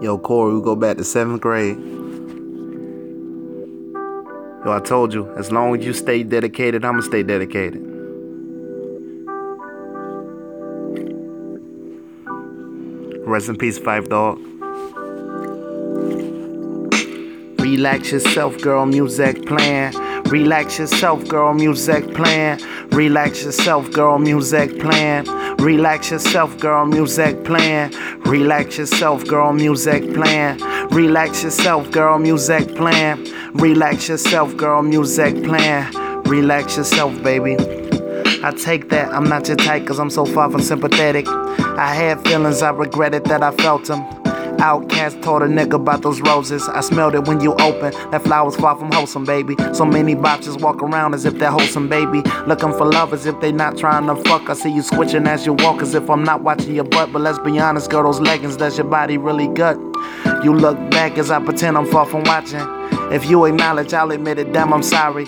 Yo, Corey, we go back to seventh grade. Yo, I told you, as long as you stay dedicated, I'ma stay dedicated. Rest in peace, Phife Dawg. Relax yourself, girl, music playing. Relax yourself, girl, music playing. Relax yourself, girl, music playing. Relax yourself, girl, music playing. Relax yourself, girl, music playing. Relax yourself, girl, music playing. Relax yourself, girl, music playing. Relax yourself, baby. I take that, I'm not your type cause I'm so far from sympathetic. I had feelings, I regretted that I felt them. OutKast told a nigga about those roses. I smelled it when you open. That flower's far from wholesome, baby. So many botches walk around as if they're wholesome, baby. Looking for love as if they not trying to fuck. I see you switching as you walk as if I'm not watching your butt. But let's be honest, girl, those leggings, does your body really gut? You look back as I pretend I'm far from watching. If you acknowledge, I'll admit it, damn, I'm sorry.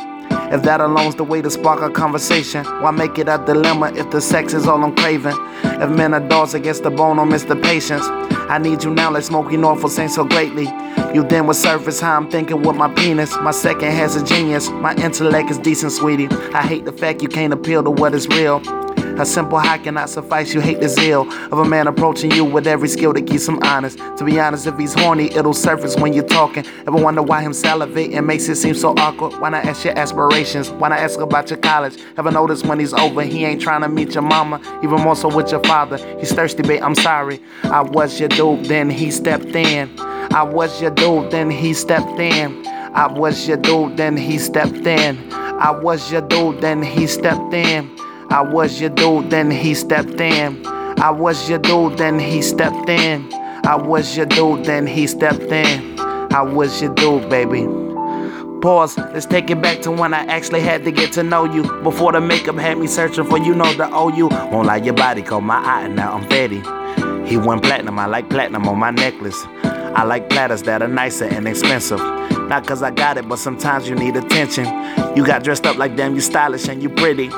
If that alone's the way to spark a conversation, why make it a dilemma if the sex is all I'm craving? If men are dogs against the bone, don't miss the patience. I need you now, like smoking off for saying so greatly. You then with surface how I'm thinking with my penis. My second has a genius, my intellect is decent, sweetie. I hate the fact you can't appeal to what is real. A simple high cannot suffice. You hate the zeal of a man approaching you with every skill that keeps him honest. To be honest, if he's horny, it'll surface when you're talking. Ever wonder why him salivating makes it seem so awkward? Why not ask your aspirations? Why not ask about your college? Ever notice when he's over, he ain't trying to meet your mama? Even more so with your father. He's thirsty, babe. I'm sorry. I was your dude, then he stepped in. I was your dude, then he stepped in. I was your dude, then he stepped in. I was your dude, then he stepped in. I was your dude, then he stepped in. I was your dude, then he stepped in. I was your dude, then he stepped in. I was your dude, baby. Pause, let's take it back to when I actually had to get to know you. Before the makeup had me searching for you know the OU. Won't lie, your body caught my eye, now I'm fatty. He went platinum, I like platinum on my necklace. I like platters that are nicer and expensive. Not cause I got it, but sometimes you need attention. You got dressed up like damn, you stylish and you pretty.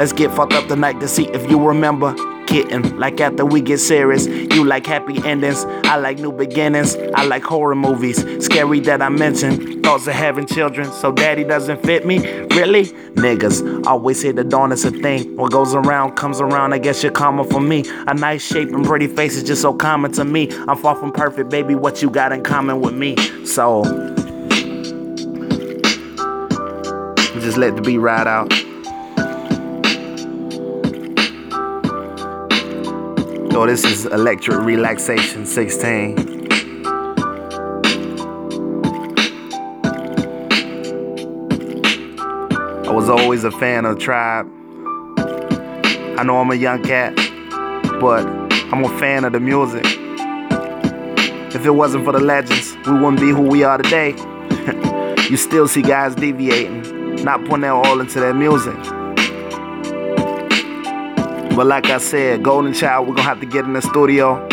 Let's get fucked up tonight to see if you remember. Kitten, like after we get serious, you like happy endings. I like new beginnings. I like horror movies. Scary that I mentioned. Thoughts of having children, so daddy doesn't fit me. Really? Niggas always say the dawn is a thing. What goes around comes around. I guess you're common for me. A nice shape and pretty face is just so common to me. I'm far from perfect, baby. What you got in common with me? So. Just let the beat ride out. Yo, this is Electric Relaxation 16. I was always a fan of Tribe. I know I'm a young cat, but I'm a fan of the music. If it wasn't for the legends, we wouldn't be who we are today. you still see guys deviating, not putting their all into their music. But like I said, Golden Child, we're gonna have to get in the studio.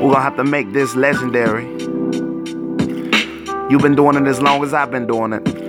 We're gonna have to make this legendary. You've been doing it as long as I've been doing it.